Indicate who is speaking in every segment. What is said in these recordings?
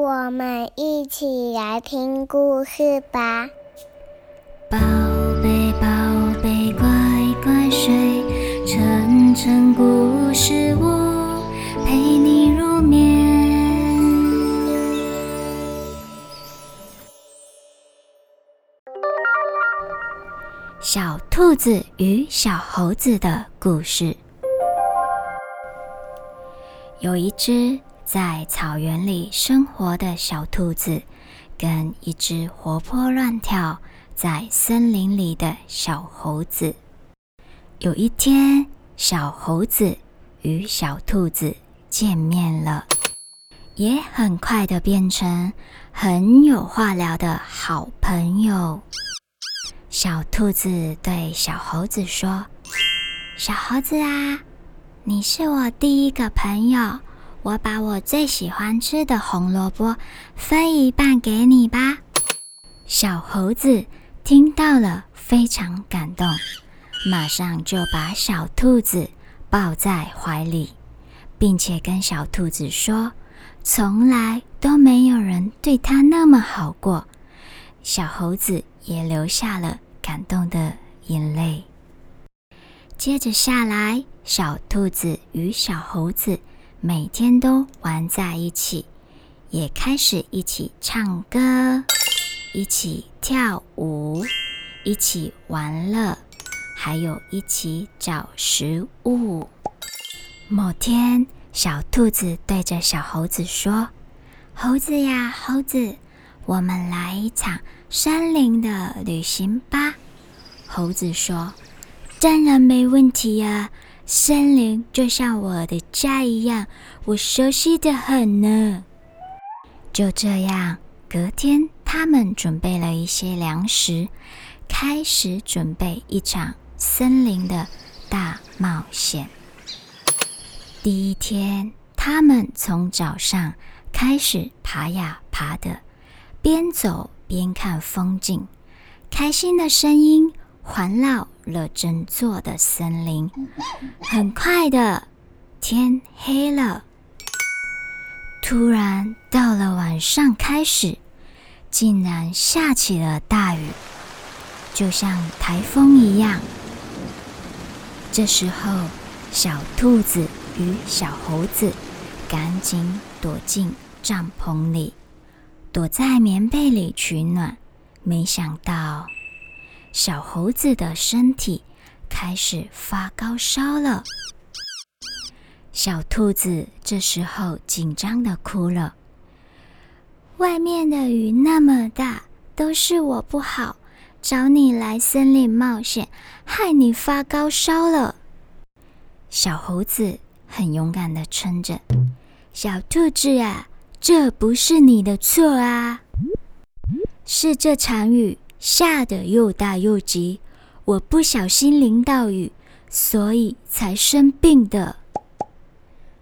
Speaker 1: 我们一起来听故事吧。
Speaker 2: 宝贝，宝贝，乖乖睡，晨晨故事屋陪你入眠。小兔子与小猴子的故事。有一只在草原里生活的小兔子，跟一只活泼乱跳在森林里的小猴子。有一天，小猴子与小兔子见面了，也很快的变成很有话聊的好朋友。小兔子对小猴子说：“小猴子啊。”你是我第一个朋友，我把我最喜欢吃的红萝卜分一半给你吧。小猴子听到了，非常感动，马上就把小兔子抱在怀里，并且跟小兔子说：“从来都没有人对他那么好过。”小猴子也流下了感动的眼泪。接着下来。小兔子与小猴子每天都玩在一起，也开始一起唱歌，一起跳舞，一起玩乐，还有一起找食物。某天，小兔子对着小猴子说：“猴子呀，猴子，我们来一场森林的旅行吧。”猴子说：“当然没问题呀。”森林就像我的家一样，我熟悉的很呢。就这样，隔天他们准备了一些粮食，开始准备一场森林的大冒险。第一天，他们从早上开始爬呀爬的，边走边看风景，开心的声音。环绕了整座的森林，很快的天黑了。突然到了晚上，开始竟然下起了大雨，就像台风一样。这时候，小兔子与小猴子赶紧躲进帐篷里，躲在棉被里取暖。没想到。小猴子的身体开始发高烧了，小兔子这时候紧张的哭了。外面的雨那么大，都是我不好，找你来森林冒险，害你发高烧了。小猴子很勇敢的撑着，小兔子啊，这不是你的错啊，是这场雨。下的又大又急，我不小心淋到雨，所以才生病的。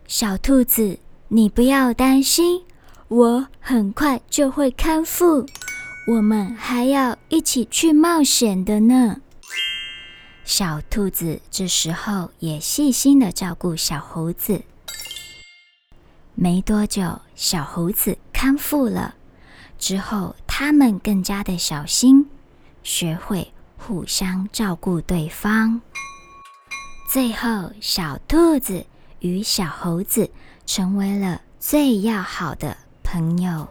Speaker 2: 小兔子，你不要担心，我很快就会康复。我们还要一起去冒险的呢。小兔子这时候也细心的照顾小猴子。没多久，小猴子康复了。之后，他们更加的小心，学会互相照顾对方。最后，小兔子与小猴子成为了最要好的朋友。